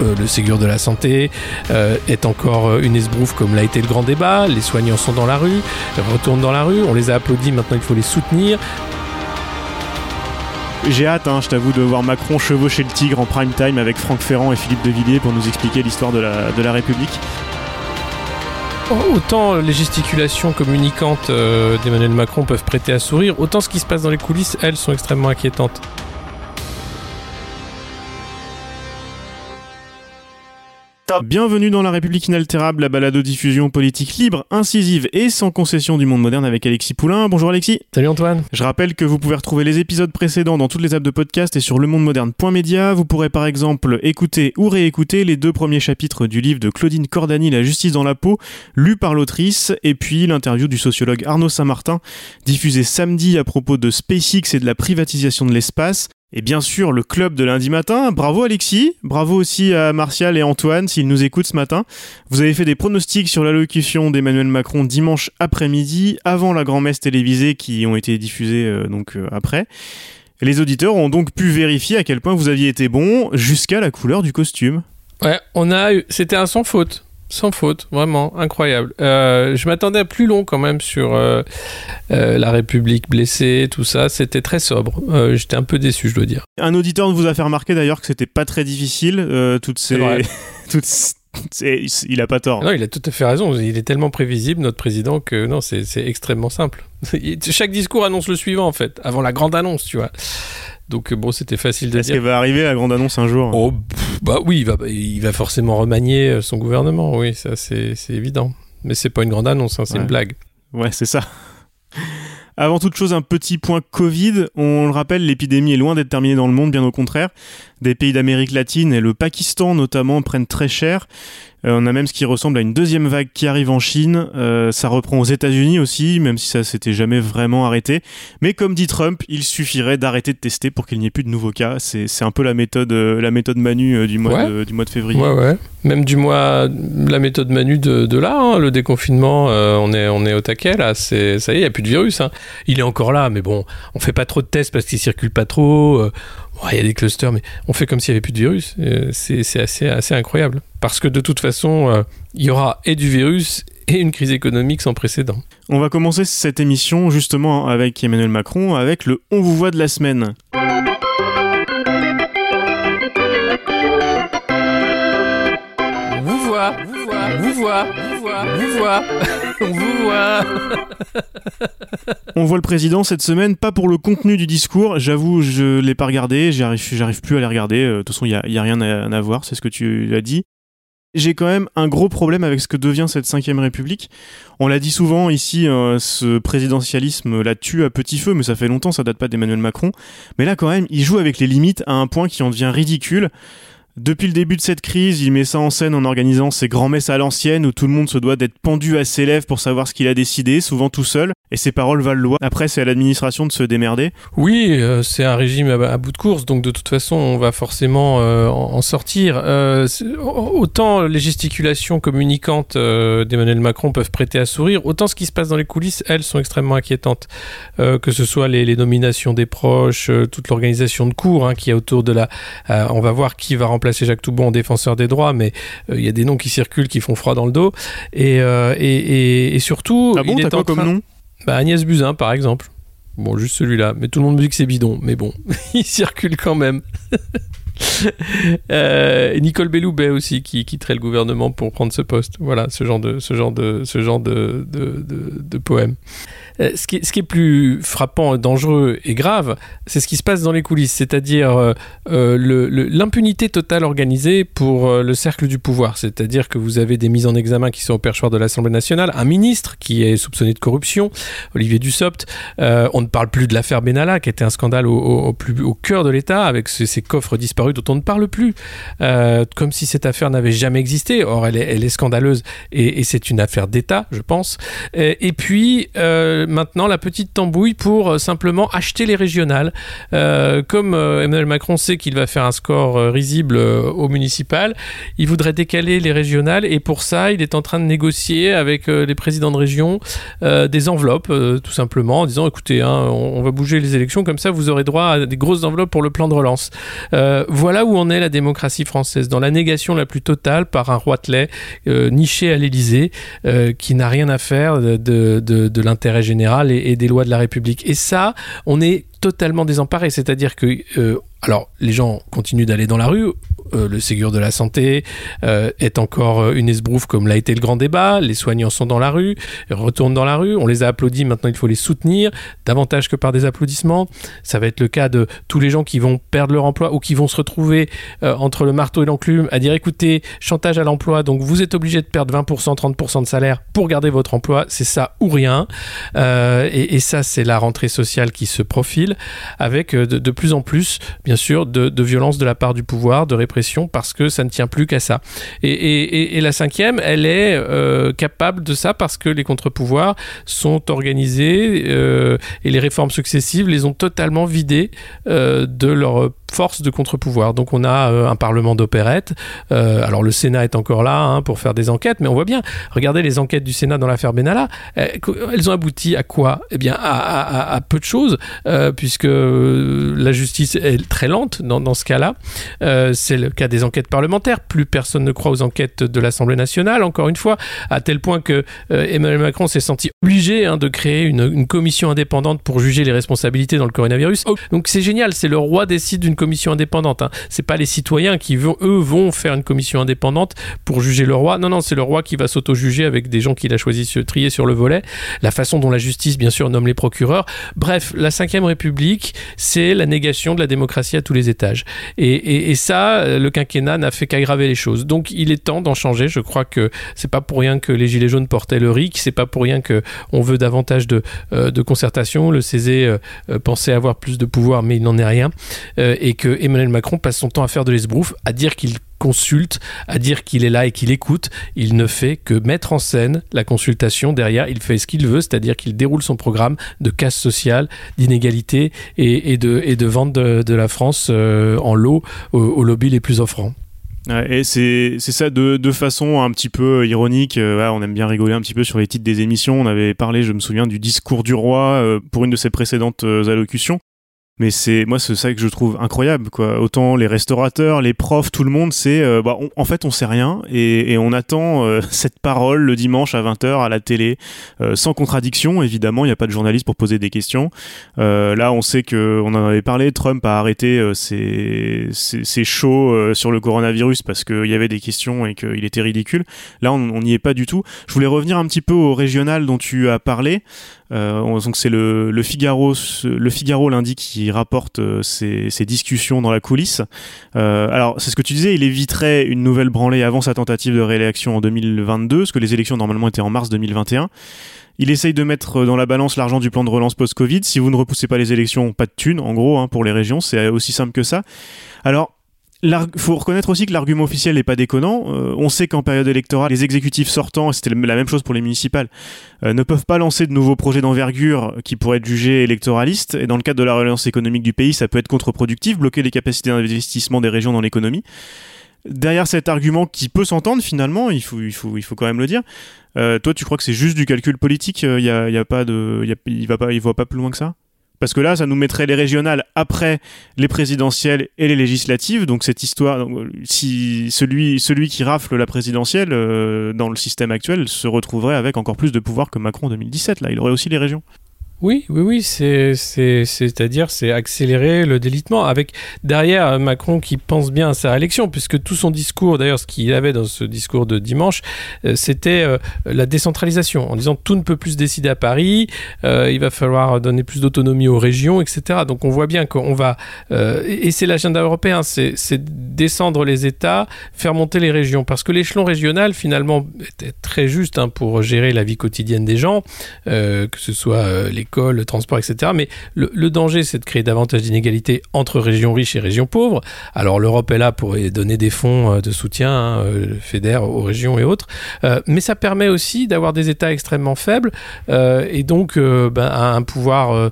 le Ségur de la santé est encore une esbrouffe comme l'a été le grand débat. Les soignants sont dans la rue, retournent dans la rue. On les a applaudis, maintenant il faut les soutenir. J'ai hâte, hein, je t'avoue, de voir Macron chevaucher le tigre en prime time avec Franck Ferrand et Philippe de Villiers pour nous expliquer l'histoire de la, de la République. Autant les gesticulations communicantes euh, d'Emmanuel Macron peuvent prêter à sourire, autant ce qui se passe dans les coulisses, elles, sont extrêmement inquiétantes. Bienvenue dans La République inaltérable, la balade diffusion politique libre, incisive et sans concession du monde moderne avec Alexis Poulain. Bonjour Alexis. Salut Antoine. Je rappelle que vous pouvez retrouver les épisodes précédents dans toutes les apps de podcast et sur lemondemoderne.media. Vous pourrez par exemple écouter ou réécouter les deux premiers chapitres du livre de Claudine Cordani, La justice dans la peau, lu par l'autrice, et puis l'interview du sociologue Arnaud Saint-Martin, diffusé samedi à propos de SpaceX et de la privatisation de l'espace. Et bien sûr, le club de lundi matin. Bravo Alexis, bravo aussi à Martial et Antoine s'ils nous écoutent ce matin. Vous avez fait des pronostics sur l'allocution d'Emmanuel Macron dimanche après-midi, avant la grand-messe télévisée qui ont été diffusées euh, donc euh, après. Les auditeurs ont donc pu vérifier à quel point vous aviez été bon jusqu'à la couleur du costume. Ouais, on a eu, c'était un sans faute. Sans faute, vraiment, incroyable. Euh, je m'attendais à plus long quand même sur euh, euh, la République blessée, tout ça. C'était très sobre. J'étais un peu déçu, je dois dire. Un auditeur vous a fait remarquer d'ailleurs que c'était pas très difficile, toutes ces... toutes... il a pas tort. Non, il a tout à fait raison. Il est tellement prévisible, notre président, que non, c'est extrêmement simple. Chaque discours annonce le suivant, en fait, avant la grande annonce, tu vois. Donc bon, c'était facile de dire. Est-ce qu'elle va arriver la grande annonce un jour? Oh, bah oui, il va, il va forcément remanier euh, son gouvernement, oui, ça c'est évident. Mais c'est pas une grande annonce, hein, c'est une blague. Ouais, c'est ça. Avant toute chose, un petit point Covid. On le rappelle, l'épidémie est loin d'être terminée dans le monde, bien au contraire. Des pays d'Amérique latine et le Pakistan notamment prennent très cher. Euh, on a même ce qui ressemble à une deuxième vague qui arrive en Chine. Euh, ça reprend aux États-Unis aussi, même si ça s'était jamais vraiment arrêté. Mais comme dit Trump, il suffirait d'arrêter de tester pour qu'il n'y ait plus de nouveaux cas. C'est un peu la méthode, euh, la méthode Manu du mois, de, du mois de février. Ouais, ouais. Même du mois, la méthode Manu de, là, hein, le déconfinement, on, est, on est au taquet là. Ça y est, il n'y a plus de virus. Hein. Il est encore là, mais bon, on fait pas trop de tests parce qu'il circule pas trop il y a des clusters, mais on fait comme s'il n'y avait plus de virus. Euh, c'est assez, assez incroyable. Parce que de toute façon, euh, il y aura et du virus et une crise économique sans précédent. On va commencer cette émission justement avec Emmanuel Macron, avec le On vous voit de la semaine. Vous voit, vous voit, vous voit, vous voit, on voit. On voit le président cette semaine, pas pour le contenu du discours. J'avoue, je l'ai pas regardé, j'arrive, plus à les regarder. Euh, de toute façon, il y a, rien à, voir, c'est ce que tu as dit. J'ai quand même un gros problème avec ce que devient cette cinquième République. On l'a dit souvent ici, euh, ce présidentialisme la tue à petit feu, mais ça fait longtemps, ça date pas d'Emmanuel Macron. Mais là, quand même, il joue avec les limites à un point qui en devient ridicule. Depuis le début de cette crise, il met ça en scène en organisant ses grands-messes à l'ancienne où tout le monde se doit d'être pendu à ses lèvres pour savoir ce qu'il a décidé, souvent tout seul, et ses paroles valent loi. Après, c'est à l'administration de se démerder. Oui, euh, c'est un régime à, bout de course, donc de toute façon, on va forcément euh, en, sortir. Euh, autant les gesticulations communicantes d'Emmanuel Macron peuvent prêter à sourire, autant ce qui se passe dans les coulisses, elles, sont extrêmement inquiétantes. que ce soit les, nominations des proches, toute l'organisation de cours hein, qui est autour de la... on va voir qui va remplacer remplacer Jacques Toubon en défenseur des droits, mais euh, il y a des noms qui circulent qui font froid dans le dos. Et, euh, et, et, surtout, ah bon, il est quoi comme nom? Bah, Agnès Buzyn, par exemple. Bon, juste celui-là. Mais tout le monde me dit que c'est bidon. Mais bon, il circule quand même. euh, Nicole Belloubet aussi qui quitterait le gouvernement pour prendre ce poste. Voilà, ce genre de, ce genre de, ce genre de, de, de, de poème. Euh, ce, qui, est plus frappant, dangereux et grave, c'est ce qui se passe dans les coulisses, c'est-à-dire euh, euh l'impunité totale organisée pour le cercle du pouvoir. C'est-à-dire que vous avez des mises en examen qui sont au perchoir de l'Assemblée nationale, un ministre qui est soupçonné de corruption, Olivier Dussopt. on ne parle plus de l'affaire Benalla, qui était un scandale au, plus, au cœur de l'État, avec ces, coffres disparus dont on ne parle plus, comme si cette affaire n'avait jamais existé. Or, elle est, scandaleuse et, c'est une affaire d'État, je pense. Et puis, maintenant la petite tambouille pour simplement acheter les régionales. comme Emmanuel Macron sait qu'il va faire un score risible au municipal, il voudrait décaler les régionales et pour ça, il est en train de négocier avec les présidents de région des enveloppes, tout simplement, en disant écoutez, hein, on, va bouger les élections, comme ça vous aurez droit à des grosses enveloppes pour le plan de relance. voilà où en est la démocratie française, dans la négation la plus totale par un roitelet niché à l'Élysée qui n'a rien à faire de, l'intérêt général et, des lois de la République. Et ça, on est totalement désemparé. C'est-à-dire que euh, alors, les gens continuent d'aller dans la rue. Euh, le Ségur de la santé euh, est encore euh, une esbrouffe comme l'a été le grand débat. Les soignants sont dans la rue, retournent dans la rue. On les a applaudis, maintenant il faut les soutenir davantage que par des applaudissements. Ça va être le cas de tous les gens qui vont perdre leur emploi ou qui vont se retrouver entre le marteau et l'enclume à dire écoutez, chantage à l'emploi, donc vous êtes obligé de perdre 20%, 30% de salaire pour garder votre emploi. C'est ça ou rien. Et, ça, c'est la rentrée sociale qui se profile avec de, plus en plus, bien sûr, de, violence de la part du pouvoir, de répression, parce que ça ne tient plus qu'à ça. Et, la cinquième, elle est euh, capable de ça parce que les contre-pouvoirs sont organisés euh, et les réformes successives les ont totalement vidés euh, de leur force de contre-pouvoir. Donc on a euh, un parlement d'opérette. Euh, alors le Sénat est encore là hein, pour faire des enquêtes, mais on voit bien. Regardez les enquêtes du Sénat dans l'affaire Benalla. Euh, elles ont abouti à quoi? Eh bien à, peu de choses, puisque la justice est très lente dans, ce cas-là. C'est le cas des enquêtes parlementaires. Plus personne ne croit aux enquêtes de l'Assemblée nationale. Encore une fois, à tel point que Emmanuel Macron s'est senti obligé hein, de créer une, une, commission indépendante pour juger les responsabilités dans le coronavirus. Donc c'est génial. C'est le roi décide d'une commission indépendante. Hein. C'est pas les citoyens qui vont, eux, vont faire une commission indépendante pour juger le roi. Non, non, c'est le roi qui va s'auto-juger avec des gens qu'il a choisi de trier sur le volet. La façon dont la justice, bien sûr, nomme les procureurs. Bref, la Ve République, c'est la négation de la démocratie à tous les étages. Et, ça, le quinquennat n'a fait qu'aggraver les choses. Donc, il est temps d'en changer. Je crois que c'est pas pour rien que les Gilets jaunes portaient le RIC. C'est pas pour rien que on veut davantage de, euh, de concertation. Le CESE euh, euh, pensait avoir plus de pouvoir, mais il n'en est rien. et que Emmanuel Macron passe son temps à faire de l'esbrouf, à dire qu'il consulte, à dire qu'il est là et qu'il écoute. Il ne fait que mettre en scène la consultation. Derrière, il fait ce qu'il veut, c'est-à-dire qu'il déroule son programme de casse sociale, d'inégalité et, de, et vente de, la France euh, en lot aux, lobbies les plus offrants. et c'est ça de, façon un petit peu ironique. Euh, on aime bien rigoler un petit peu sur les titres des émissions. On avait parlé, je me souviens, du discours du roi euh, pour une de ses précédentes allocutions. Mais c'est moi c'est ça que je trouve incroyable quoi. Autant les restaurateurs, les profs, tout le monde, c'est euh, bah, en fait on sait rien et, et on attend euh, cette parole le dimanche à 20h à la télé euh, sans contradiction évidemment, il n'y a pas de journaliste pour poser des questions. là, on sait que on en avait parlé, Trump a arrêté ses, ses, shows sur le coronavirus parce qu'il y avait des questions et qu'il était ridicule. Là, on n'y est pas du tout. Je voulais revenir un petit peu au régional dont tu as parlé. Euh, donc c'est le, le, Figaro, le Figaro lundi qui rapporte euh, ces, discussions dans la coulisse. Euh, alors c'est ce que tu disais, il éviterait une nouvelle branlée avant sa tentative de réélection en 2022, parce que les élections normalement étaient en mars 2021. Il essaye de mettre dans la balance l'argent du plan de relance post-Covid. Si vous ne repoussez pas les élections, pas de thunes, en gros, hein, pour les régions. C'est aussi simple que ça. Alors, il faut reconnaître aussi que l'argument officiel n'est pas déconnant. Euh, on sait qu'en période électorale, les exécutifs sortants, et c'était la même chose pour les municipales, euh, ne peuvent pas lancer de nouveaux projets d'envergure qui pourraient être jugés électoralistes. Et dans le cadre de la relance économique du pays, ça peut être contre-productif, bloquer les capacités d'investissement des régions dans l'économie. Derrière cet argument qui peut s'entendre finalement, il faut, il, faut, il faut quand même le dire, euh, toi tu crois que c'est juste du calcul politique, il y a, pas de, va pas, il voit pas plus loin que ça? Parce que là, ça nous mettrait les régionales après les présidentielles et les législatives. Donc cette histoire, si celui, qui rafle la présidentielle euh, dans le système actuel se retrouverait avec encore plus de pouvoir que Macron en 2017. Là, il aurait aussi les régions. Oui, oui, oui, c'est, à dire c'est accélérer le délitement avec derrière Macron qui pense bien à sa réélection, puisque tout son discours, d'ailleurs, ce qu'il avait dans ce discours de dimanche, euh, c'était euh, la décentralisation, en disant tout ne peut plus se décider à Paris, euh, il va falloir donner plus d'autonomie aux régions, etc. Donc on voit bien qu'on va, et c'est l'agenda européen, c'est, descendre les États, faire monter les régions, parce que l'échelon régional finalement était très juste hein, pour gérer la vie quotidienne des gens, que ce soit les le transport, etc. Mais le, danger, c'est de créer davantage d'inégalités entre régions riches et régions pauvres. Alors l'Europe est là pour donner des fonds de soutien, hein, fédère aux régions et autres, mais ça permet aussi d'avoir des États extrêmement faibles et donc ben, un pouvoir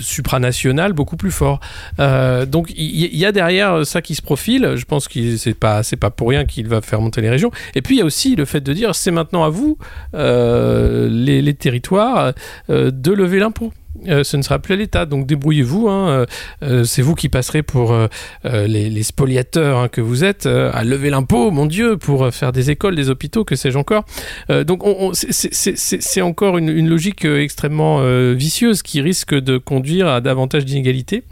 supranational beaucoup plus fort. donc il y, a derrière ça qui se profile. Je pense que c'est pas c'est pas pour rien qu'il va faire monter les régions. Et puis il y a aussi le fait de dire c'est maintenant à vous euh, les, territoires euh, de lever l'impôt. Euh, ce ne sera plus à l'État. Donc débrouillez-vous. Hein, euh, euh, c'est vous qui passerez pour les, spoliateurs hein, que vous êtes à lever l'impôt, mon Dieu, pour faire des écoles, des hôpitaux, que sais-je encore. donc c'est encore une, logique extrêmement vicieuse qui risque de conduire à davantage d'inégalités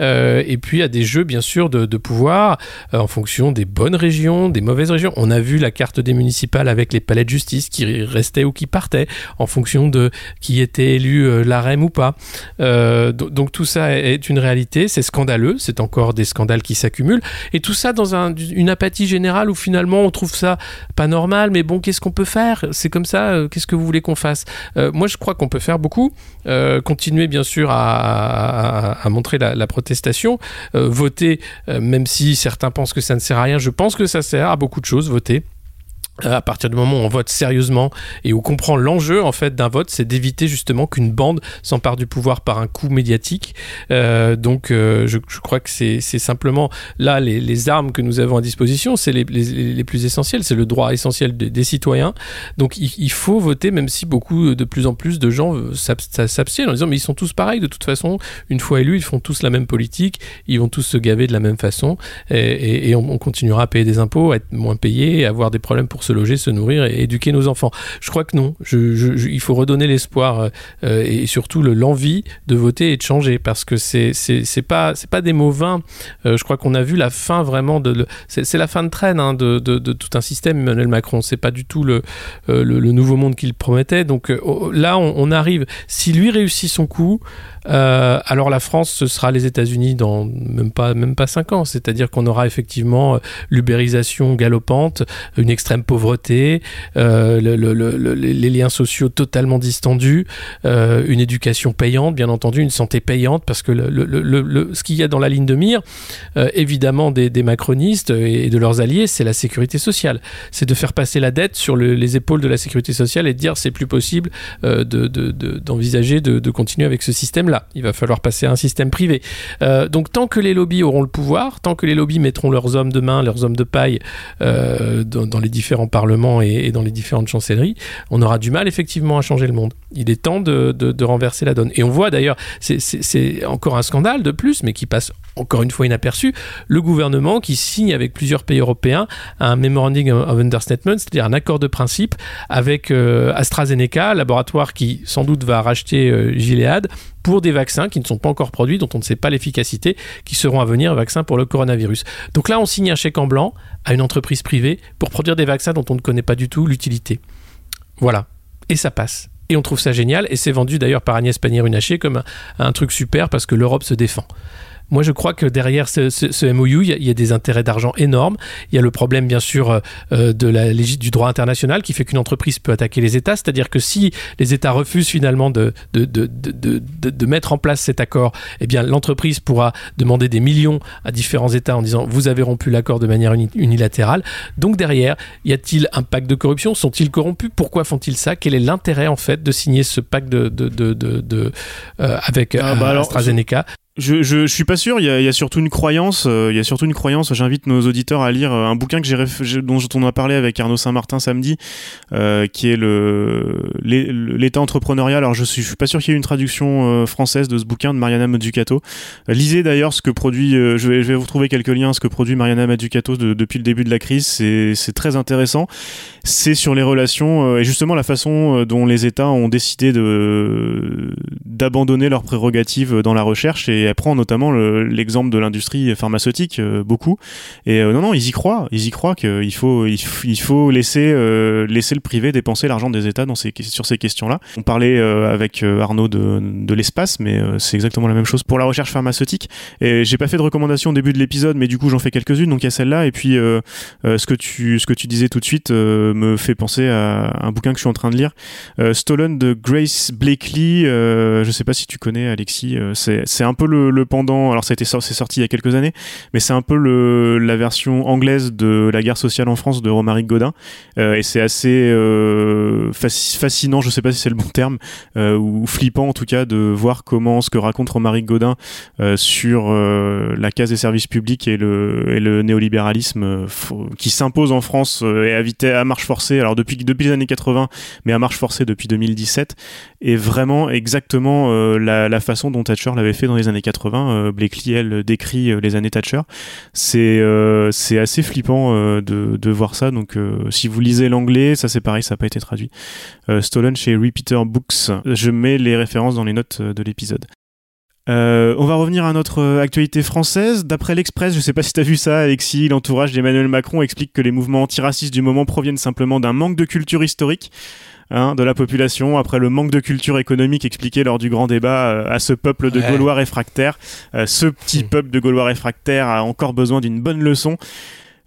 et puis à des jeux, bien sûr, de, de pouvoir en fonction des bonnes régions, des mauvaises régions. On a vu la carte des municipales avec les palais de justice qui restaient ou qui partaient en fonction de qui était élu l'AREM ou pas. Euh, donc tout ça est une réalité, c'est scandaleux, c'est encore des scandales qui s'accumulent, et tout ça dans une apathie générale où finalement on trouve ça pas normal, mais bon, qu'est-ce qu'on peut faire? C'est comme ça, euh, qu'est-ce que vous voulez qu'on fasse? Euh, Moi je crois qu'on peut faire beaucoup, continuer bien sûr à, montrer la, protestation, voter, même si certains pensent que ça ne sert à rien, je pense que ça sert à beaucoup de choses, voter à partir du moment où on vote sérieusement et où on comprend l'enjeu en fait d'un vote, c'est d'éviter justement qu'une bande s'empare du pouvoir par un coup médiatique. Euh, donc euh, je, crois que c'est simplement là les, armes que nous avons à disposition, c'est les, plus essentielles, c'est le droit essentiel des, citoyens. Donc il, faut voter même si beaucoup de plus en plus de gens euh, s'abstiennent en disant mais ils sont tous pareils de toute façon, une fois élus ils font tous la même politique, ils vont tous se gaver de la même façon et on, on, continuera à payer des impôts, à être moins payés, à avoir des problèmes pour se loger, se nourrir et éduquer nos enfants. Je crois que non. Il faut redonner l'espoir euh, et surtout l'envie de voter et de changer parce que c'est pas pas des mots vains. Euh, je crois qu'on a vu la fin vraiment de c'est la fin de traîne hein, de, tout un système. Emmanuel Macron, c'est pas du tout le, euh, nouveau monde qu'il promettait. Donc là, on, on, arrive. Si lui réussit son coup, alors la France, ce sera les États-Unis dans même pas même pas cinq ans. C'est-à-dire qu'on aura effectivement l'ubérisation galopante, une extrême pauvreté euh, les liens sociaux totalement distendus, euh, une éducation payante, bien entendu, une santé payante, parce que ce qu'il y a dans la ligne de mire, euh, évidemment, des, macronistes et de leurs alliés, c'est la sécurité sociale. C'est de faire passer la dette sur les épaules de la sécurité sociale et de dire c'est plus possible d'envisager de, de, continuer avec ce système-là. Il va falloir passer à un système privé. donc tant que les lobbies auront le pouvoir, tant que les lobbies mettront leurs hommes de main, leurs hommes de paille dans, dans les différents Parlement et, dans les différentes chancelleries, on aura du mal effectivement à changer le monde. Il est temps de, renverser la donne. Et on voit d'ailleurs, c'est encore un scandale de plus, mais qui passe encore une fois inaperçu, le gouvernement qui signe avec plusieurs pays européens un Memorandum of Understatement, c'est-à-dire un accord de principe avec euh, AstraZeneca, laboratoire qui sans doute va racheter euh, Gilead pour des vaccins qui ne sont pas encore produits, dont on ne sait pas l'efficacité, qui seront à venir, vaccins pour le coronavirus. Donc là, on signe un chèque en blanc à une entreprise privée pour produire des vaccins dont on ne connaît pas du tout l'utilité. Voilà. Et ça passe. Et on trouve ça génial, et c'est vendu d'ailleurs par Agnès Pannier-Runacher comme un, truc super parce que l'Europe se défend. Moi, je crois que derrière ce, MOU, il y, a, des intérêts d'argent énormes. Il y a le problème, bien sûr, euh, euh, de la, du droit international qui fait qu'une entreprise peut attaquer les États. C'est-à-dire que si les États refusent finalement de, de, de, de mettre en place cet accord, eh bien, l'entreprise pourra demander des millions à différents États en disant vous avez rompu l'accord de manière unilatérale. Donc derrière, y a-t-il un pacte de corruption? Sont-ils corrompus? Pourquoi font-ils ça? Quel est l'intérêt en fait de signer ce pacte de, de, euh, avec ah, bah AstraZeneca? Je, je, je, suis pas sûr. Il y a, y a surtout une croyance. Euh, il y a surtout une croyance. J'invite nos auditeurs à lire euh, un bouquin que j'ai dont on a parlé avec Arnaud Saint-Martin samedi, euh, qui est le l'état entrepreneurial. Alors je suis, je suis pas sûr qu'il y ait une traduction euh, française de ce bouquin de Mariana Mazzucato. lisez d'ailleurs ce que produit. je vais, vous trouver quelques liens. Ce que produit Mariana Mazzucato depuis le début de la crise. C'est c'est très intéressant. C'est sur les relations et justement la façon dont les États ont décidé de d'abandonner leurs prérogatives dans la recherche et elle prend notamment l'exemple de l'industrie pharmaceutique beaucoup. Et non, non, ils y croient. Ils y croient qu'il faut, il, faut laisser, laisser le privé dépenser l'argent des États dans ces, sur ces questions-là. On parlait avec Arnaud de, de l'espace, mais c'est exactement la même chose pour la recherche pharmaceutique. Et j'ai pas fait de recommandation au début de l'épisode, mais du coup j'en fais quelques-unes. Donc il y a celle-là, et puis ce que tu, ce que tu disais tout de suite me fait penser à un bouquin que je suis en train de lire, Stolen de Grace Blakely. je sais pas si tu connais Alexis. c'est un peu le, pendant. Alors c'est sorti il y a quelques années, mais c'est un peu la version anglaise de la guerre sociale en France de Romaric Godin, et c'est assez fascinant. Je sais pas si c'est le bon terme ou flippant en tout cas de voir comment ce que raconte Romaric Godin sur la case des services publics et le, néolibéralisme qui s'impose en France et à, à marche forcée. Alors depuis depuis les années 80, mais à marche forcée depuis 2017, est vraiment exactement euh, la, façon dont Thatcher l'avait fait dans les années 80. Euh, Blakely, elle, décrit euh, les années Thatcher. C'est c'est assez flippant de, de, voir ça. Donc si vous lisez l'anglais, ça c'est pareil, ça n'a pas été traduit. Stolen chez Repeater Books. Je mets les références dans les notes de l'épisode. On va revenir à notre actualité française. D'après l'Express, je ne sais pas si tu as vu ça, Alexis, l'entourage d'Emmanuel Macron explique que les mouvements antiracistes du moment proviennent simplement d'un manque de culture historique. Hein, de la population après le manque de culture économique expliqué lors du grand débat euh, à ce peuple de Gaulois réfractaires. Euh, ce petit hmm. peuple de Gaulois réfractaires a encore besoin d'une bonne leçon.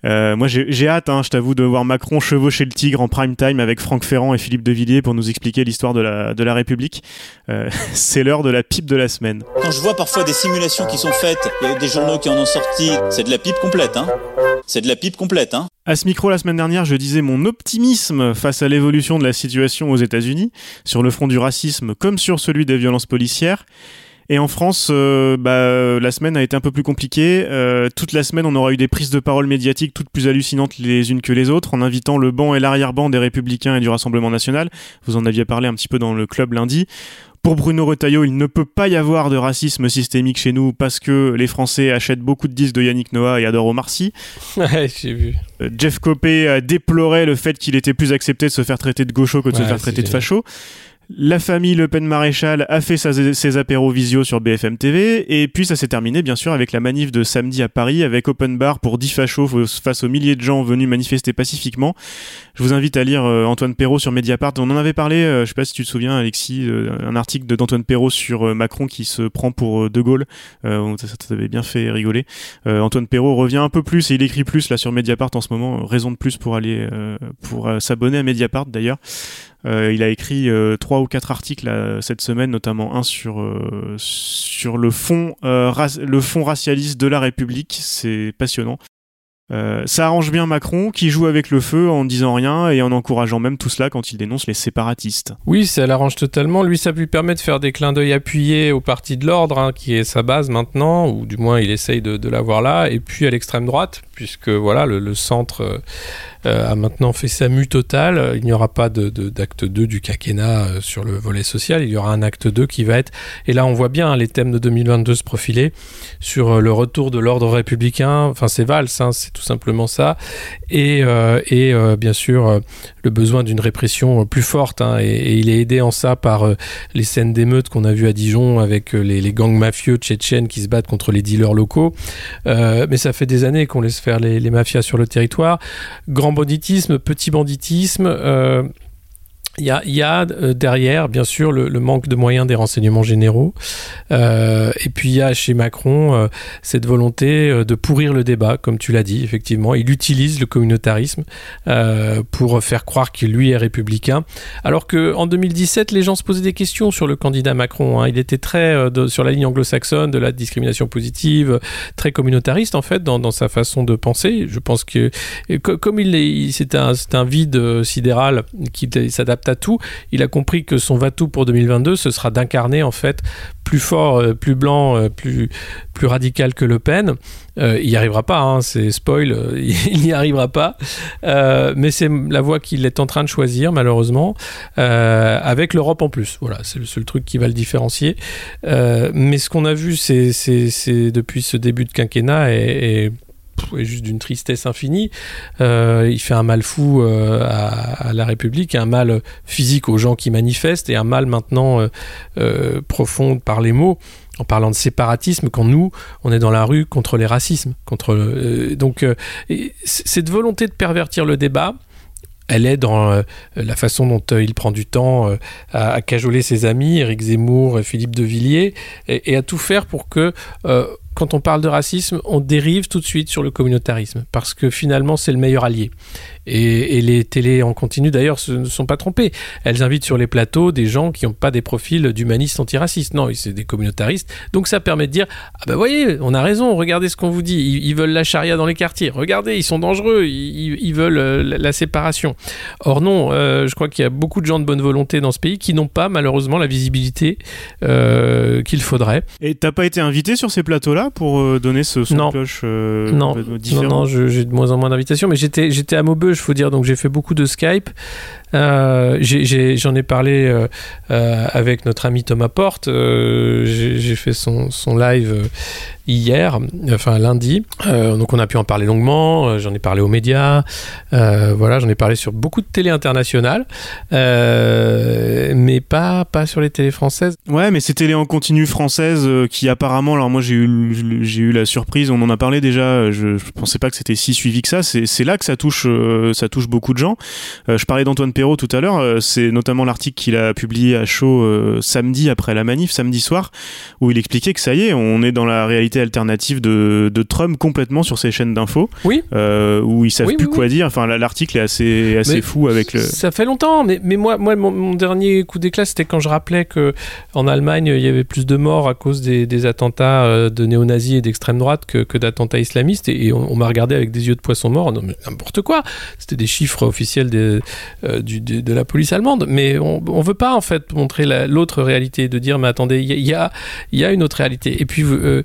Euh, moi, j'ai hâte, hein, je t'avoue, de voir Macron chevaucher le tigre en prime time avec Franck Ferrand et Philippe de Villiers pour nous expliquer l'histoire de la, de la République. c'est l'heure de la pipe de la semaine. Quand je vois parfois des simulations qui sont faites, il y a des journaux qui en ont sorti, c'est de la pipe complète, hein. C'est de la pipe complète, hein. À ce micro, la semaine dernière, je disais mon optimisme face à l'évolution de la situation aux États-Unis, sur le front du racisme comme sur celui des violences policières. Et en France, euh, bah, la semaine a été un peu plus compliquée. Euh, toute la semaine, on aura eu des prises de parole médiatiques toutes plus hallucinantes les unes que les autres, en invitant le banc et l'arrière-banc des Républicains et du Rassemblement National. Vous en aviez parlé un petit peu dans le club lundi. Pour Bruno Retailleau, il ne peut pas y avoir de racisme systémique chez nous parce que les Français achètent beaucoup de disques de Yannick Noah et adorent Omar Sy. Ouais, j'ai vu. Euh, Jeff Copé a déploré le fait qu'il était plus accepté de se faire traiter de gaucho que de se faire traiter de facho. La famille Le Pen Maréchal a fait ses, apéros visio sur BFM TV et puis ça s'est terminé bien sûr avec la manif de samedi à Paris avec open bar pour 10 fachos face aux milliers de gens venus manifester pacifiquement. Je vous invite à lire euh, Antoine Perrault sur Mediapart. On en avait parlé, euh, je sais pas si tu te souviens Alexis, euh, un article d'Antoine Perrault sur Macron qui se prend pour De Gaulle. ça t'avait bien fait rigoler. Antoine Perrault revient un peu plus et il écrit plus là sur Mediapart en ce moment. Raison de plus pour aller pour s'abonner à Mediapart d'ailleurs. Euh, il a écrit euh, trois ou quatre articles cette semaine, notamment un sur, euh, sur le fond, le fond racialiste de la République. C'est passionnant. ça arrange bien Macron qui joue avec le feu en disant rien et en encourageant même tout cela quand il dénonce les séparatistes. Oui, ça l'arrange totalement. Lui, ça lui permet de faire des clins d'œil appuyés au parti de l'ordre, hein, qui est sa base maintenant, ou du moins il essaye de, l'avoir là, et puis à l'extrême droite, puisque voilà, le centre a maintenant fait sa mue totale. Il n'y aura pas d'acte 2 du quinquennat euh, sur le volet social. Il y aura un acte 2 qui va être. Et là, on voit bien hein, les thèmes de 2022 se profiler sur euh, le retour de l'ordre républicain. Enfin, c'est Valls, hein, c'est tout simplement ça. Et, et bien sûr, le besoin d'une répression plus forte. Hein, et, il est aidé en ça par les scènes d'émeutes qu'on a vues à Dijon avec les, gangs mafieux tchétchènes qui se battent contre les dealers locaux. mais ça fait des années qu'on laisse faire les mafias sur le territoire. Grand banditisme, petit banditisme. Il y a, euh, derrière, bien sûr, le, manque de moyens des renseignements généraux. Euh, et puis il y a chez Macron euh, cette volonté de pourrir le débat, comme tu l'as dit, effectivement. Il utilise le communautarisme pour faire croire qu'il lui est républicain. Alors qu'en 2017, les gens se posaient des questions sur le candidat Macron. Hein. Il était très sur la ligne anglo-saxonne de la discrimination positive, très communautariste en fait dans, sa façon de penser. Je pense que comme il est, c'est un, un vide sidéral qui s'adapte tout. Il a compris que son va-tout pour 2022, ce sera d'incarner en fait plus fort, euh, plus blanc, euh, plus, plus radical que Le Pen. Euh, il n'y arrivera pas, hein, c'est spoil, il n'y arrivera pas. mais c'est la voie qu'il est en train de choisir, malheureusement, avec l'Europe en plus. Voilà, c'est le seul truc qui va le différencier. mais ce qu'on a vu, c'est depuis ce début de quinquennat est juste d'une tristesse infinie. Euh, il fait un mal fou euh, à, la République, un mal physique aux gens qui manifestent et un mal maintenant euh, profond par les mots en parlant de séparatisme quand nous, on est dans la rue contre les racismes. Contre, donc, cette volonté de pervertir le débat, elle est dans la façon dont il prend du temps à, cajoler ses amis, Éric Zemmour, Philippe de Villiers, et, à tout faire pour que quand on parle de racisme, on dérive tout de suite sur le communautarisme, parce que finalement c'est le meilleur allié. Et, les télés en continu, d'ailleurs, ne sont pas trompées. Elles invitent sur les plateaux des gens qui n'ont pas des profils d'humanistes antiracistes. Non, c'est des communautaristes. Donc ça permet de dire Ah ben voyez, on a raison, regardez ce qu'on vous dit. Ils, veulent la charia dans les quartiers. Regardez, ils sont dangereux. Ils, veulent euh, la, séparation. Or, non, euh, je crois qu'il y a beaucoup de gens de bonne volonté dans ce pays qui n'ont pas, malheureusement, la visibilité euh, qu'il faudrait. Et t'as pas été invité sur ces plateaux-là pour donner ce son non. cloche non. non, non, j'ai de moins en moins d'invitations, mais j'étais à Maubeuge faut dire. Donc j'ai fait beaucoup de Skype. Euh, j'en ai, parlé euh, euh, avec notre ami Thomas Porte. j'ai fait son, live hier, enfin lundi. donc on a pu en parler longuement. J'en ai parlé aux médias. voilà, j'en ai parlé sur beaucoup de télé internationales, mais pas pas sur les télés françaises. Ouais, mais ces télé en continu françaises qui apparemment, alors moi j'ai eu eu la surprise. On en a parlé déjà. Je, je pensais pas que c'était si suivi que ça. C'est là que ça touche ça touche beaucoup de gens. je parlais d'Antoine Perrault tout à l'heure, euh, c'est notamment l'article qu'il a publié à chaud euh, samedi après la manif, samedi soir, où il expliquait que ça y est, on est dans la réalité alternative de, Trump complètement sur ses chaînes d'infos. Oui. Euh, où ils savent plus quoi dire. Enfin, l'article est assez, assez fou avec le. Ça fait longtemps, mais, mais moi, moi mon, dernier coup d'éclat, c'était quand je rappelais que en Allemagne, il y avait plus de morts à cause des, attentats de néo-nazis et d'extrême droite que, d'attentats islamistes. Et, on, m'a regardé avec des yeux de poisson mort. Non, mais n'importe quoi. C'était des chiffres officiels des, de, la police allemande. Mais on ne veut pas en fait montrer l'autre réalité, de dire mais attendez, il y, a, y a une autre réalité. Et puis euh,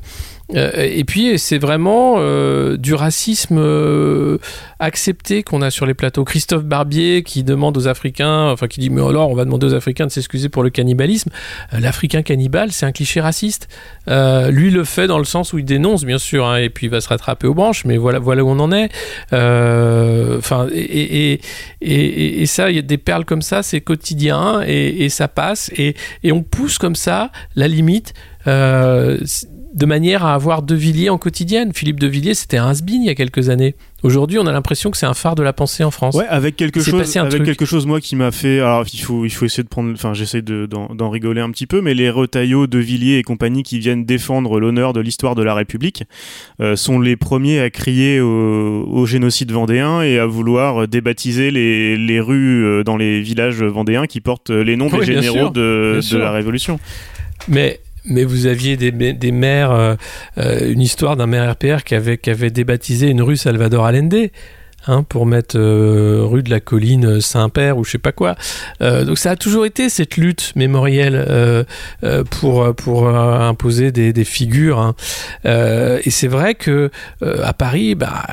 et puis c'est vraiment euh, du racisme euh, accepté qu'on a sur les plateaux. Christophe Barbier qui demande aux Africains, enfin qui dit mais alors on va demander aux Africains de s'excuser pour le cannibalisme. L'Africain cannibale c'est un cliché raciste. lui le fait dans le sens où il dénonce bien sûr hein, et puis il va se rattraper aux branches, mais voilà voilà où on en est. Enfin et, ça il y a des perles comme ça c'est quotidien et, ça passe et, on pousse comme ça la limite de manière à avoir De Villiers en quotidienne. Philippe De Villiers, c'était un has il y a quelques années. Aujourd'hui, on a l'impression que c'est un phare de la pensée en France. Ouais, avec quelque chose, avec quelque chose moi qui m'a fait. Alors, il faut, il faut essayer de prendre. Enfin, j'essaie d'en rigoler un petit peu, mais les retaillots de Villiers et compagnie qui viennent défendre l'honneur de l'histoire de la République euh, sont les premiers à crier au, génocide vendéen et à vouloir débaptiser les, les, rues euh, dans les villages vendéens qui portent les noms des généraux de, de la Révolution. Mais mais vous aviez des, des maires, euh, euh, une histoire d'un maire RPR qui avait, qui avait débaptisé une rue Salvador Allende. Hein, pour mettre euh, rue de la colline euh, Saint-Père ou je sais pas quoi. Euh, donc ça a toujours été cette lutte mémorielle pour pour imposer des, figures. Hein. et c'est vrai que à Paris, bah,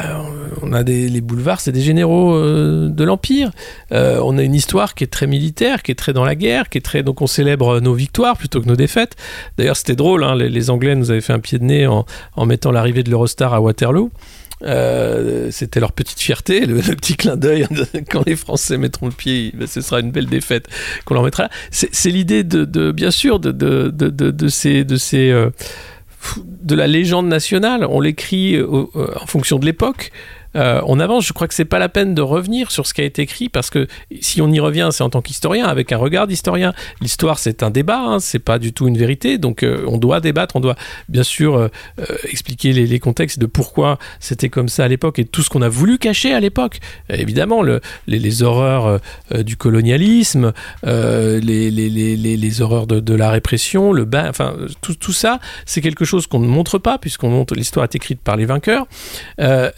on a des les boulevards, c'est des généraux de l'empire. on a une histoire qui est très militaire, qui est très dans la guerre, qui est très donc on célèbre nos victoires plutôt que nos défaites. D'ailleurs c'était drôle, hein, les, les, Anglais nous avaient fait un pied de nez en, en mettant l'arrivée de l'Eurostar à Waterloo. Euh, c'était leur petite fierté, le, petit clin d'œil. Quand les Français mettront le pied, ben, ce sera une belle défaite qu'on leur mettra. C'est l'idée de, bien sûr, de, de, de ces, de ces euh, de la légende nationale. On l'écrit euh, en fonction de l'époque. Euh, on avance. Je crois que c'est pas la peine de revenir sur ce qui a été écrit parce que si on y revient, c'est en tant qu'historien, avec un regard d'historien. L'histoire, c'est un débat, hein, c'est pas du tout une vérité. Donc, euh, on doit débattre, on doit bien sûr euh, expliquer les, contextes de pourquoi c'était comme ça à l'époque et tout ce qu'on a voulu cacher à l'époque. Évidemment, les, horreurs du colonialisme, les, horreurs de, la répression, le bain, enfin, tout, ça, c'est quelque chose qu'on ne montre pas puisqu'on montre l'histoire est écrite par les vainqueurs.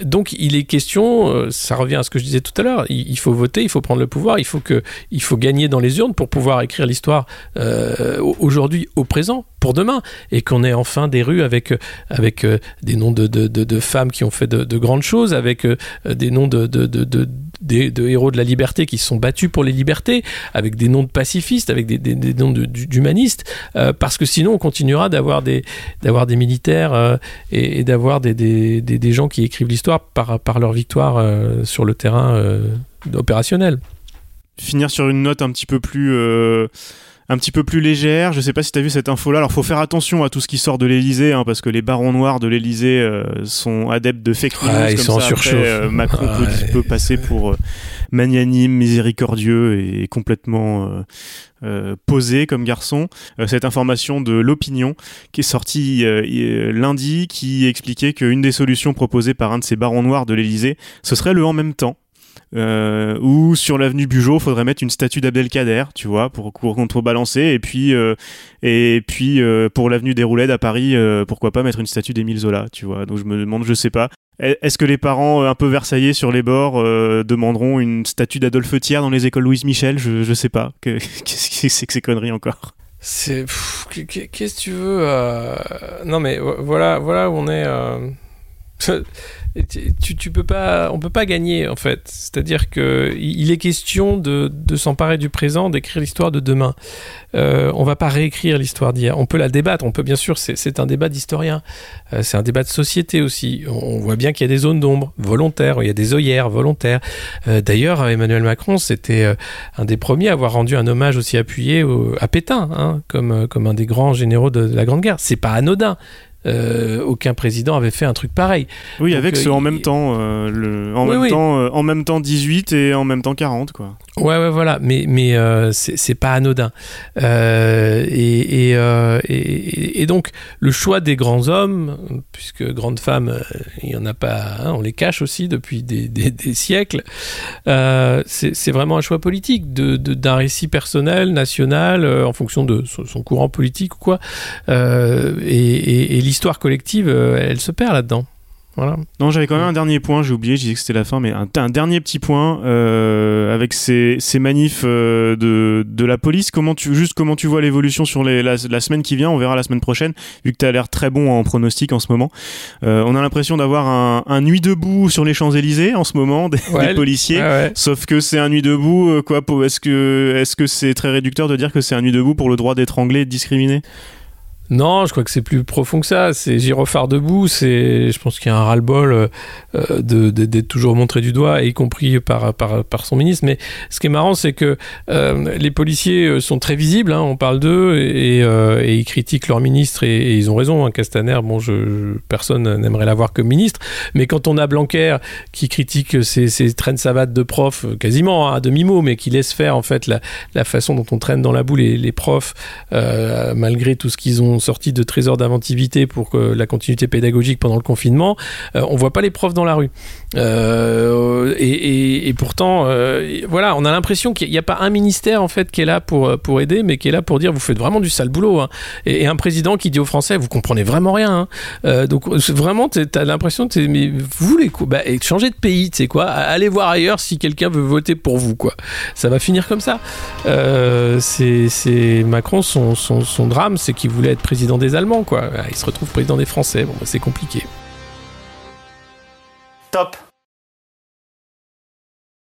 donc, il est question, euh, ça revient à ce que je disais tout à l'heure, il, faut voter, il faut prendre le pouvoir, il faut, que, il faut gagner dans les urnes pour pouvoir écrire l'histoire euh, aujourd'hui, au présent, pour demain, et qu'on ait enfin des rues avec, avec euh, des noms de, de, femmes qui ont fait de, grandes choses, avec des noms de, de, héros de la liberté qui se sont battus pour les libertés, avec des noms de pacifistes, avec des, des, noms d'humanistes, parce que sinon on continuera d'avoir des, des militaires et, d'avoir des, des, gens qui écrivent l'histoire par, par leur victoire euh, sur le terrain euh, opérationnel. Finir sur une note un petit peu plus un petit peu plus légère. Je sais pas si tu as vu cette info-là. Alors, faut faire attention à tout ce qui sort de l'Elysée, hein, parce que les barons noirs de l'Elysée euh, sont adeptes de fake news. Ils comme sont ça. Après, euh, Macron Ah, peut, ouais. peut passer pour euh, magnanime, miséricordieux et complètement euh, euh, posé comme garçon. Cette information de l'opinion qui est sortie lundi, qui expliquait qu'une des solutions proposées par un de ces barons noirs de l'Elysée, ce serait le en même temps. Euh, où sur l'avenue Bugeaud, faudrait mettre une statue d'Abdelkader, tu vois, pour, pour contrebalancer, et puis euh, et puis euh, pour l'avenue des Roulettes à Paris, euh, pourquoi pas mettre une statue d'Émile Zola, tu vois. Donc je me demande, je sais pas, est- est-ce que les parents un peu versaillais sur les bords demanderont une statue d'Adolphe Thiers dans les écoles Louise Michel? Je je sais pas. Que- Qu'est-ce que c'est que ces conneries encore? C'est qu'est-ce que tu veux Non mais vo- voilà, voilà où on est. tu, tu- peux pas, on peut pas gagner en fait. C'est-à-dire que il est question de, s'emparer du présent, d'écrire l'histoire de demain. Euh, on va pas réécrire l'histoire d'hier. On peut la débattre. On peut bien sûr. C'est un débat d'historien. Euh, c'est un débat de société aussi. On, voit bien qu'il y a des zones d'ombre volontaires. Il y a des œillères volontaires. Euh, D'ailleurs, Emmanuel Macron, c'était euh, un des premiers à avoir rendu un hommage aussi appuyé à Pétain, hein, comme, comme un des grands généraux de, de la Grande Guerre. C'est pas anodin. Euh, aucun président avait fait un truc pareil. Oui, Donc, avec ce euh, en il- même temps, euh, le, en Oui, même oui. temps, euh, en même temps 18 et en même temps 40, quoi. Ouais, ouais, voilà. Mais, mais euh, c'est pas anodin. Euh, et, et, et, et donc, le choix des grands hommes, puisque grandes femmes, il y en a pas, hein, on les cache aussi depuis des, des, des siècles, c'est vraiment un choix politique de- d'un récit personnel, national, en fonction de son, son courant politique ou quoi. Et et- et l'histoire collective, euh, elle se perd là-dedans. Voilà. Non, j'avais quand même un dernier point, j'ai oublié, je disais que c'était la fin, mais un, un dernier petit point euh, avec ces, ces manifs euh, de, de la police. Comment tu, juste comment tu vois l'évolution sur les, la, la semaine qui vient On verra la semaine prochaine, vu que tu as l'air très bon en pronostic en ce moment. Euh, on a l'impression d'avoir un, un nuit debout sur les Champs-Élysées en ce moment, des, Ouais, des policiers. Ouais. Sauf que c'est un nuit debout, quoi. Est-ce que est-ce que c'est très réducteur de dire que c'est un nuit debout pour le droit d'étrangler et de discriminer? Non, je crois que c'est plus profond que ça. C'est gyrophare debout. C'est, je pense qu'il y a un ras-le-bol euh, d'être toujours montré du doigt, y compris par, son ministre. Mais ce qui est marrant, c'est que euh, les policiers euh, sont très visibles. hein, on parle d'eux et, ils critiquent leur ministre et, ils ont raison. Hein, Castaner, bon, je, personne n'aimerait l'avoir comme ministre. Mais quand on a Blanquer qui critique ces, ces traînes savates de profs, quasiment hein, à demi-mot, mais qui laisse faire en fait la, façon dont on traîne dans la boue les, profs, malgré tout ce qu'ils ont sorti de trésors d'inventivité pour que la continuité pédagogique pendant le confinement, euh, on voit pas les profs dans la rue. Euh, et, pourtant, euh, voilà, on a l'impression qu'il n'y a pas un ministère en fait qui est là pour, pour aider, mais qui est là pour dire vous faites vraiment du sale boulot. hein. Et, un président qui dit aux Français vous comprenez vraiment rien. hein. Euh, donc vraiment, tu as l'impression, t'es- mais vous les coups, bah, et changez de pays, tu sais quoi, allez voir ailleurs si quelqu'un veut voter pour vous, quoi. Ça va finir comme ça. Euh, c'est Macron, son, son, son drame, c'est qu'il voulait être président des Allemands, quoi. Il se retrouve président des Français. Bon, bah, c'est compliqué. Top